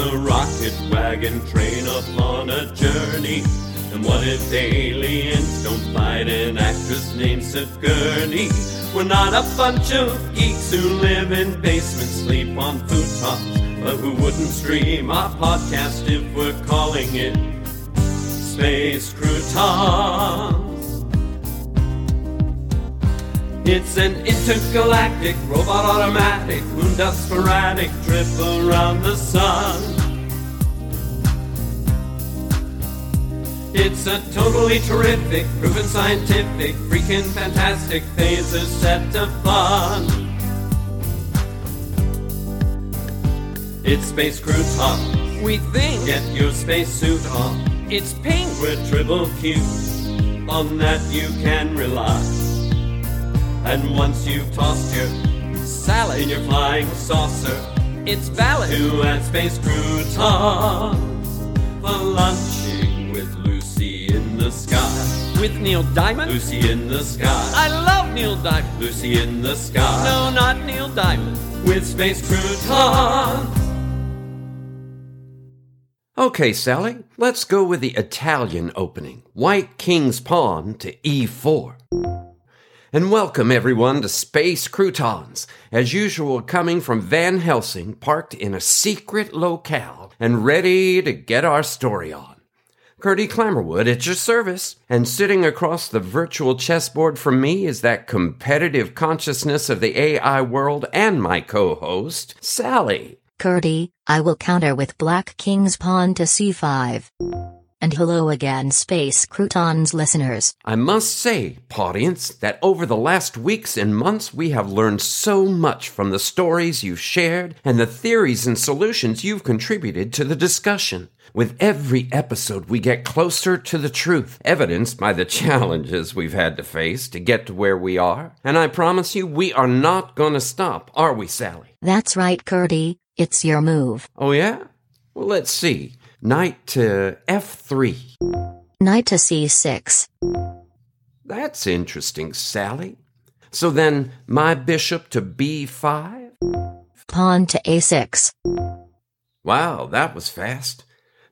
a rocket wagon train upon a journey. And what if aliens don't fight an actress named Sigourney? We're not a bunch of geeks who live in basements, sleep on futons, but who wouldn't stream our podcast if we're calling it Space Croutons. It's an intergalactic robot automatic moon dust sporadic trip around the sun. It's a totally terrific, proven scientific, freaking fantastic phaser set to fun. It's Space Crouton. We think Get your spacesuit on. it's pink. We're triple Q. On that you can rely. And once you've tossed your salad in your flying saucer It's valid. to add space croutons for lunching with Lucy in the sky. With Neil Diamond. Lucy in the sky. I love Neil Diamond. Lucy in the sky. No, not Neil Diamond. With space croutons. Okay, Sally, let's go with the Italian opening White King's Pawn to E4. And welcome everyone to Space Croutons, as usual coming from Van Helsing, parked in a secret locale and ready to get our story on. Curdy Clammerwood at your service, and sitting across the virtual chessboard from me is that competitive consciousness of the AI world and my co-host, Sally. Curdy, I will counter with Black King's pawn to c5. And hello again, Space Croutons listeners. I must say, audience, that over the last weeks and months we have learned so much from the stories you've shared and the theories and solutions you've contributed to the discussion. With every episode, we get closer to the truth, evidenced by the challenges we've had to face to get to where we are. And I promise you, we are not going to stop, are we, Sally? That's right, Curdy, it's your move. Oh, yeah? Well, let's see. Knight to F3. Knight to c6. That's interesting, Sally. So then, my bishop to B5? Pawn to a6. Wow, that was fast.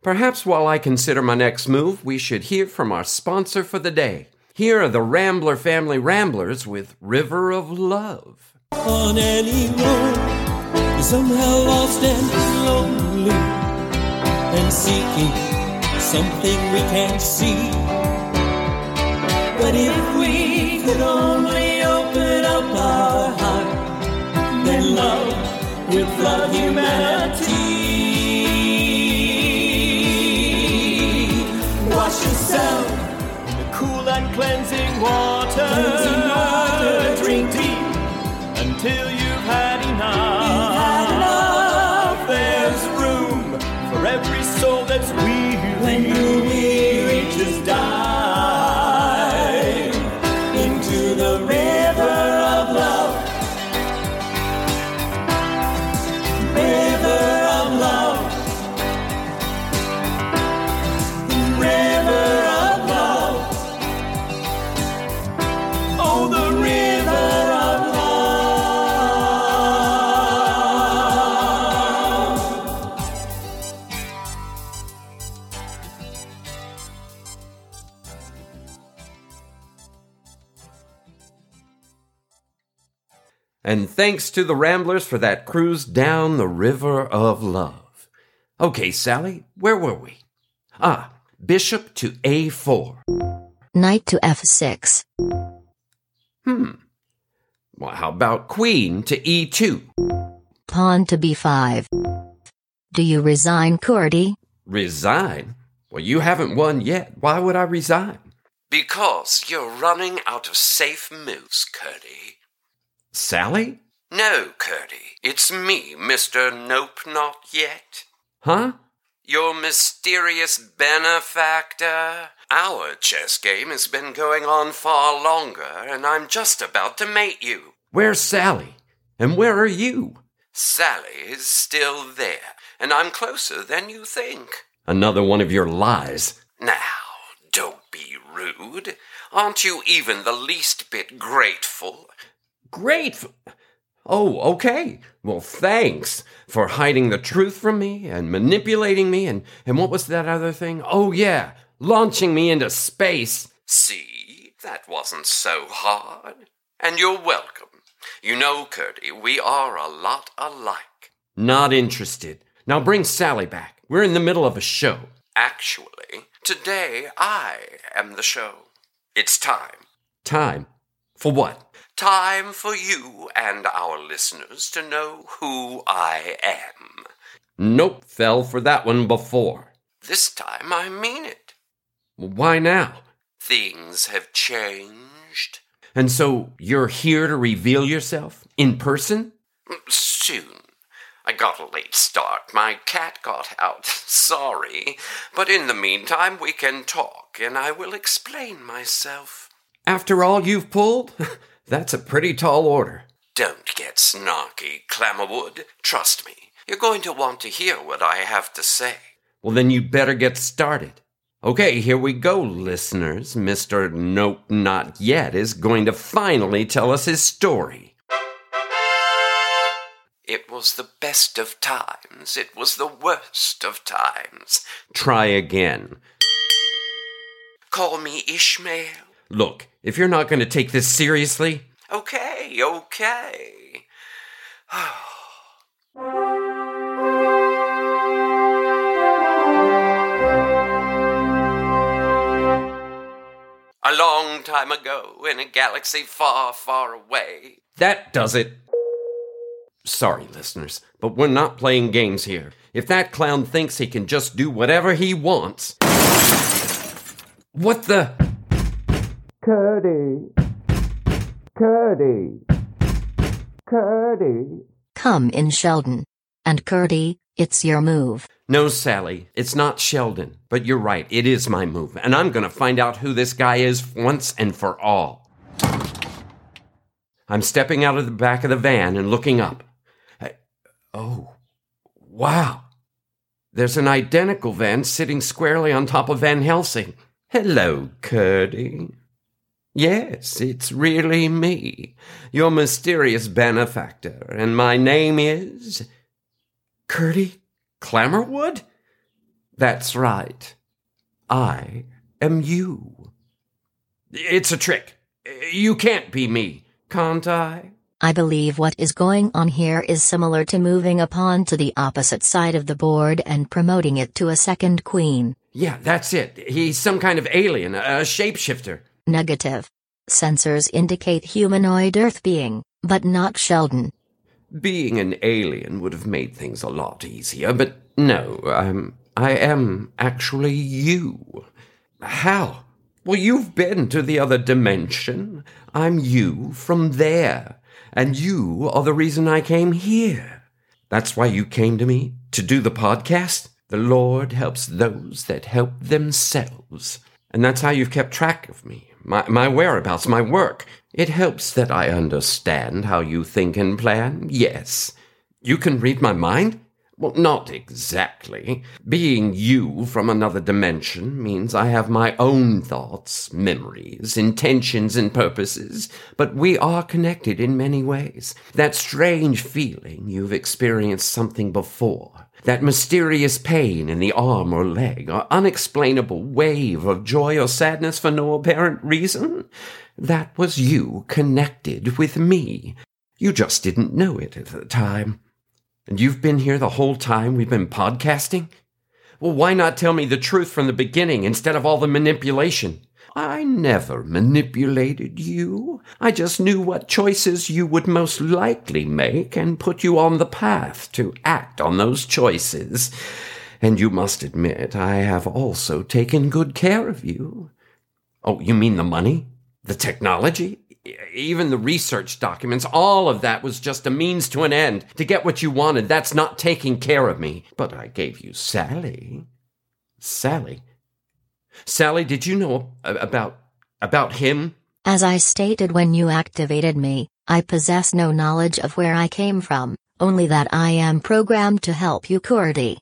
Perhaps while I consider my next move, we should hear from our sponsor for the day. Here are the Rambler Family Ramblers with River of Love. on any road, somehow lost and lonely, and seeking something we can't see. But if we could only open up our heart, then love would flood humanity. Wash yourself the cool and cleansing water. Cleansing water. Drink deep until you've And thanks to the Ramblers for that cruise down the River of Love. Okay, Sally, where were we? Ah, Bishop to A4. Knight to f6. Hmm. Well, how about Queen to E E2? Pawn to b5. Do you resign, Curdy? Resign? Well, you haven't won yet. Why would I resign? Because you're running out of safe moves, Curdy. Sally? No, Curdy. It's me, Mr. Nope Not Yet. Huh? Your mysterious benefactor? Our chess game has been going on far longer, and I'm just about to mate you. Where's Sally? And where are you? Sally is still there, and I'm closer than you think. Another one of your lies. Now, don't be rude. Aren't you even the least bit grateful? Grateful? Oh, okay. Well, thanks for hiding the truth from me and manipulating me and, and what was that other thing? Oh, yeah, launching me into space. See, that wasn't so hard. And you're welcome. You know, Curdy, we are a lot alike. Not interested. Now bring Sally back. We're in the middle of a show. Actually, today I am the show. It's time. Time? For what? Time for you and our listeners to know who I am. Nope, fell for that one before. This time I mean it. Why now? Things have changed. And so you're here to reveal yourself in person? Mm, soon. I got a late start. My cat got out. Sorry. But in the meantime, we can talk, and I will explain myself. After all you've pulled? That's a pretty tall order. Don't get snarky, Clammerwood. Trust me. You're going to want to hear what I have to say. Well, then you'd better get started. Okay, here we go, listeners. Mr. Nope, Not Yet is going to finally tell us his story. It was the best of times. It was the worst of times. Try again. Call me Ishmael. Look, if you're not going to take this seriously. Okay, okay. A long time ago, in a galaxy far, far away. That does it. Sorry, listeners, but we're not playing games here. If that clown thinks he can just do whatever he wants. What the? Curdy. Curdy. Curdy. Come in, Sheldon. And Curdy, it's your move. No, Sally, it's not Sheldon. But you're right, it is my move, and I'm gonna find out who this guy is once and for all. I'm stepping out of the back of the van and looking up. I, oh, wow. There's an identical van sitting squarely on top of Van Helsing. Hello, Curdy. Yes, it's really me, your mysterious benefactor, and my name is. Curdy Clammerwood? That's right. I am you. It's a trick. You can't be me, can't I? I believe what is going on here is similar to moving a pawn to the opposite side of the board and promoting it to a second queen. Yeah, that's it. He's some kind of alien, a shapeshifter. Negative. Sensors indicate humanoid Earth being, but not Sheldon. Being an alien would have made things a lot easier, but no, um, I am actually you. How? Well, you've been to the other dimension. I'm you from there. And you are the reason I came here. That's why you came to me? To do the podcast? The Lord helps those that help themselves. And that's how you've kept track of me, my, my whereabouts, my work. It helps that I understand how you think and plan, yes. You can read my mind? Well, not exactly. Being you from another dimension means I have my own thoughts, memories, intentions, and purposes, but we are connected in many ways. That strange feeling you've experienced something before, that mysterious pain in the arm or leg, or unexplainable wave of joy or sadness for no apparent reason, that was you connected with me. You just didn't know it at the time. And you've been here the whole time we've been podcasting? Well, why not tell me the truth from the beginning instead of all the manipulation? I never manipulated you. I just knew what choices you would most likely make and put you on the path to act on those choices. And you must admit, I have also taken good care of you. Oh, you mean the money? The technology? Even the research documents, all of that was just a means to an end. To get what you wanted, that's not taking care of me. But I gave you Sally. Sally? Sally, did you know about, about him? As I stated when you activated me, I possess no knowledge of where I came from, only that I am programmed to help you, Curdy.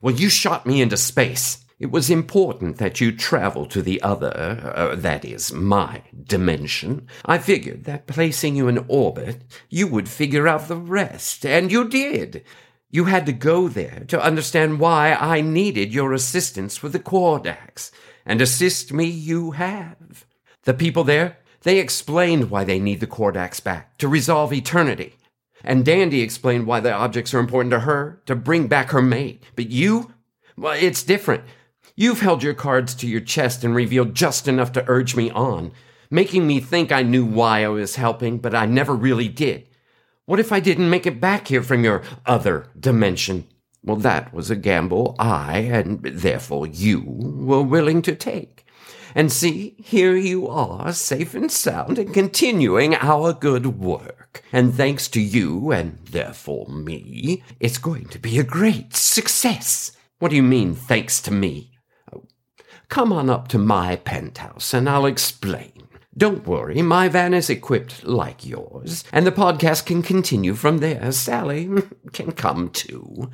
Well, you shot me into space. It was important that you travel to the other, uh, that is, my dimension. I figured that placing you in orbit, you would figure out the rest, and you did. You had to go there to understand why I needed your assistance with the Quardax, and assist me you have. The people there, they explained why they need the Quardax back, to resolve eternity. And Dandy explained why the objects are important to her, to bring back her mate. But you, well, it's different. You've held your cards to your chest and revealed just enough to urge me on, making me think I knew why I was helping, but I never really did. What if I didn't make it back here from your other dimension? Well, that was a gamble I, and therefore you, were willing to take. And see, here you are, safe and sound, and continuing our good work. And thanks to you, and therefore me, it's going to be a great success. What do you mean, thanks to me? Come on up to my penthouse and I'll explain. Don't worry, my van is equipped like yours, and the podcast can continue from there. Sally can come too.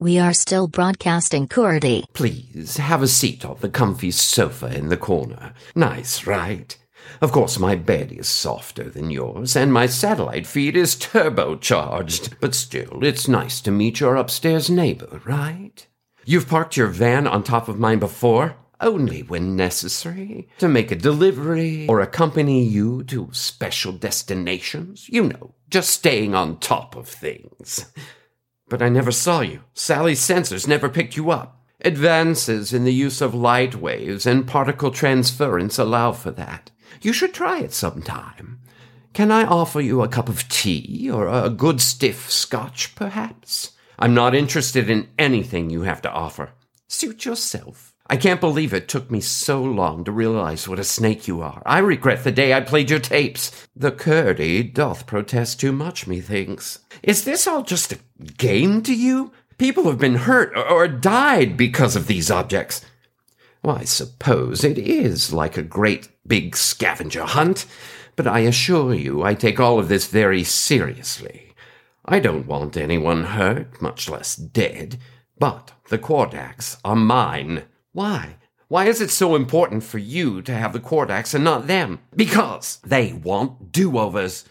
We are still broadcasting Curdy. Please have a seat on the comfy sofa in the corner. Nice, right? Of course, my bed is softer than yours, and my satellite feed is turbocharged, but still, it's nice to meet your upstairs neighbor, right? You've parked your van on top of mine before? Only when necessary. To make a delivery or accompany you to special destinations. You know, just staying on top of things. But I never saw you. Sally's sensors never picked you up. Advances in the use of light waves and particle transference allow for that. You should try it sometime. Can I offer you a cup of tea or a good stiff scotch, perhaps? I'm not interested in anything you have to offer. Suit yourself. I can't believe it took me so long to realize what a snake you are. I regret the day I played your tapes. The Curdy doth protest too much, methinks. Is this all just a game to you? People have been hurt or died because of these objects. Well, I suppose it is like a great big scavenger hunt, but I assure you I take all of this very seriously. I don't want anyone hurt, much less dead, but the Quardax are mine. Why? Why is it so important for you to have the Quardax and not them? Because they want do-overs.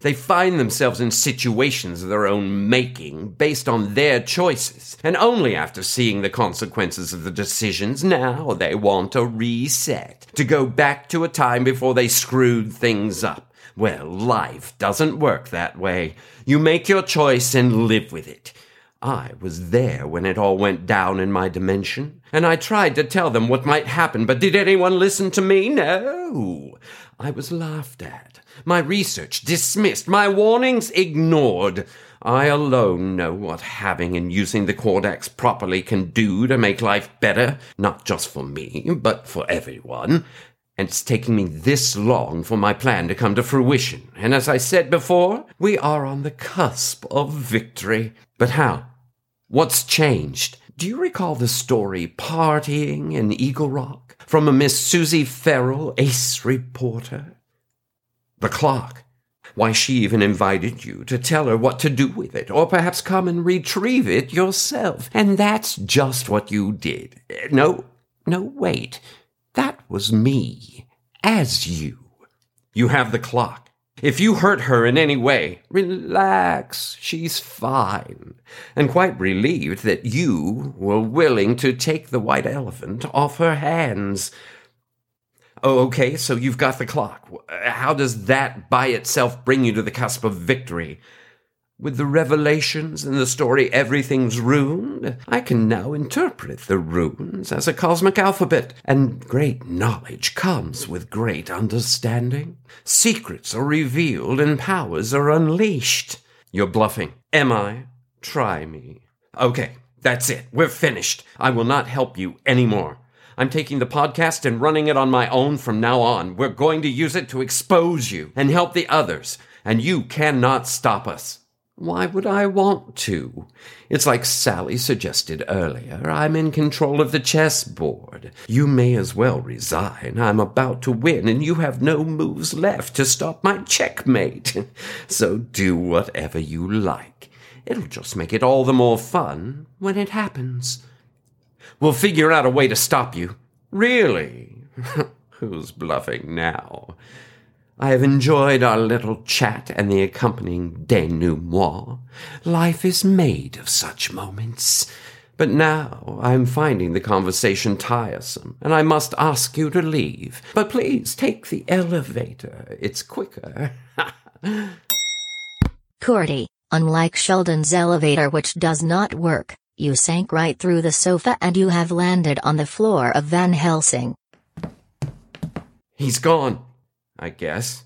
They find themselves in situations of their own making based on their choices. And only after seeing the consequences of the decisions, now they want a reset. To go back to a time before they screwed things up. Well, life doesn't work that way. You make your choice and live with it. I was there when it all went down in my dimension, and I tried to tell them what might happen, but did anyone listen to me? No. I was laughed at, my research dismissed, my warnings ignored. I alone know what having and using the Quardax properly can do to make life better, not just for me, but for everyone. And it's taking me this long for my plan to come to fruition. And as I said before, we are on the cusp of victory. But how? What's changed? Do you recall the story Partying in Eagle Rock from a Miss Susie Farrell, ace reporter? The clock. Why, she even invited you to tell her what to do with it, or perhaps come and retrieve it yourself. And that's just what you did. No, no, wait. That was me. As you. You have the clock. If you hurt her in any way, relax, she's fine. And quite relieved that you were willing to take the white elephant off her hands. Oh, okay, so you've got the clock. How does that by itself bring you to the cusp of victory? With the revelations in the story Everything's Runed, I can now interpret the runes as a cosmic alphabet, and great knowledge comes with great understanding. Secrets are revealed and powers are unleashed. You're bluffing. Am I? Try me. Okay, that's it. We're finished. I will not help you anymore. I'm taking the podcast and running it on my own from now on. We're going to use it to expose you and help the others, and you cannot stop us. Why would I want to? It's like Sally suggested earlier. I'm in control of the chessboard. You may as well resign. I'm about to win, and you have no moves left to stop my checkmate. so do whatever you like. It'll just make it all the more fun when it happens. We'll figure out a way to stop you. Really? Who's bluffing now? I have enjoyed our little chat and the accompanying denouement. Life is made of such moments. But now I'm finding the conversation tiresome, and I must ask you to leave. But please take the elevator. It's quicker. Curdy, unlike Sheldon's elevator which does not work, you sank right through the sofa and you have landed on the floor of Van Helsing. He's gone, I guess.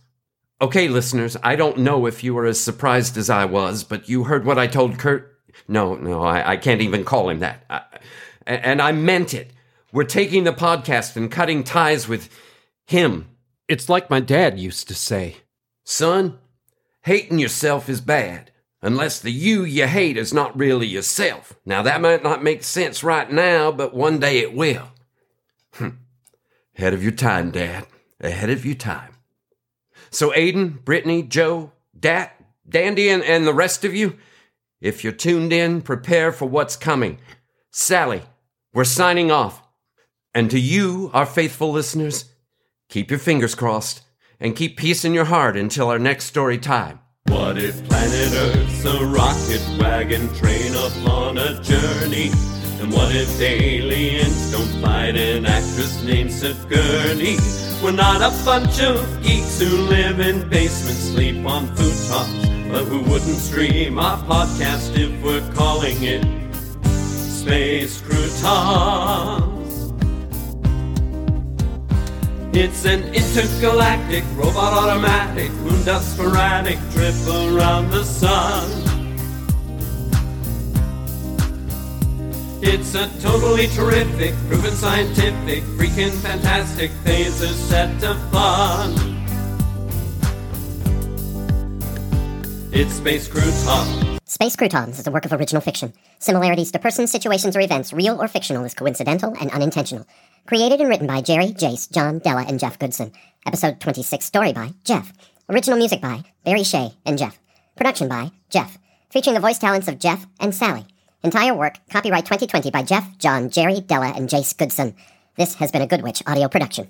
Okay, listeners, I don't know if you were as surprised as I was, but you heard what I told Kurt. No, no, I, I can't even call him that. I, and I meant it. We're taking the podcast and cutting ties with him. It's like my dad used to say. Son, hating yourself is bad, unless the you you hate is not really yourself. Now, that might not make sense right now, but one day it will. Hm. Ahead of your time, Dad ahead of your time. So, Aiden, Brittany, Joe, Dat, Dandy, and, and the rest of you, if you're tuned in, prepare for what's coming. Sally, we're signing off. And to you, our faithful listeners, keep your fingers crossed and keep peace in your heart until our next story time. What if planet Earth's a rocket wagon train upon a journey? And what if aliens don't fight an actress named Sigourney? We're not a bunch of geeks who live in basements, sleep on futons, but who wouldn't stream our podcast if we're calling it Space Croutons. It's an intergalactic robot automatic moon dust sporadic trip around the sun. It's a totally terrific, proven scientific, freaking fantastic phase phaser set of fun. It's Space Croutons. Space Croutons is a work of original fiction. Similarities to persons, situations, or events, real or fictional, is coincidental and unintentional. Created and written by Jerry, Jace, John, Della, and Jeff Goodson. Episode 26 story by Jeff. Original music by Barry Shea and Jeff. Production by Jeff. Featuring the voice talents of Jeff and Sally. Entire work, copyright 2020 by Jeff, John, Jerry, Della, and Jace Goodson. This has been a Good Witch audio production.